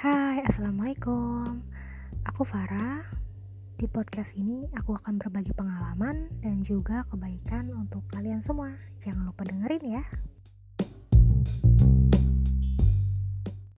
Hai, Assalamualaikum. Aku Farah. Di podcast ini aku akan berbagi pengalaman dan juga kebaikan untuk kalian semua. Jangan lupa dengerin ya.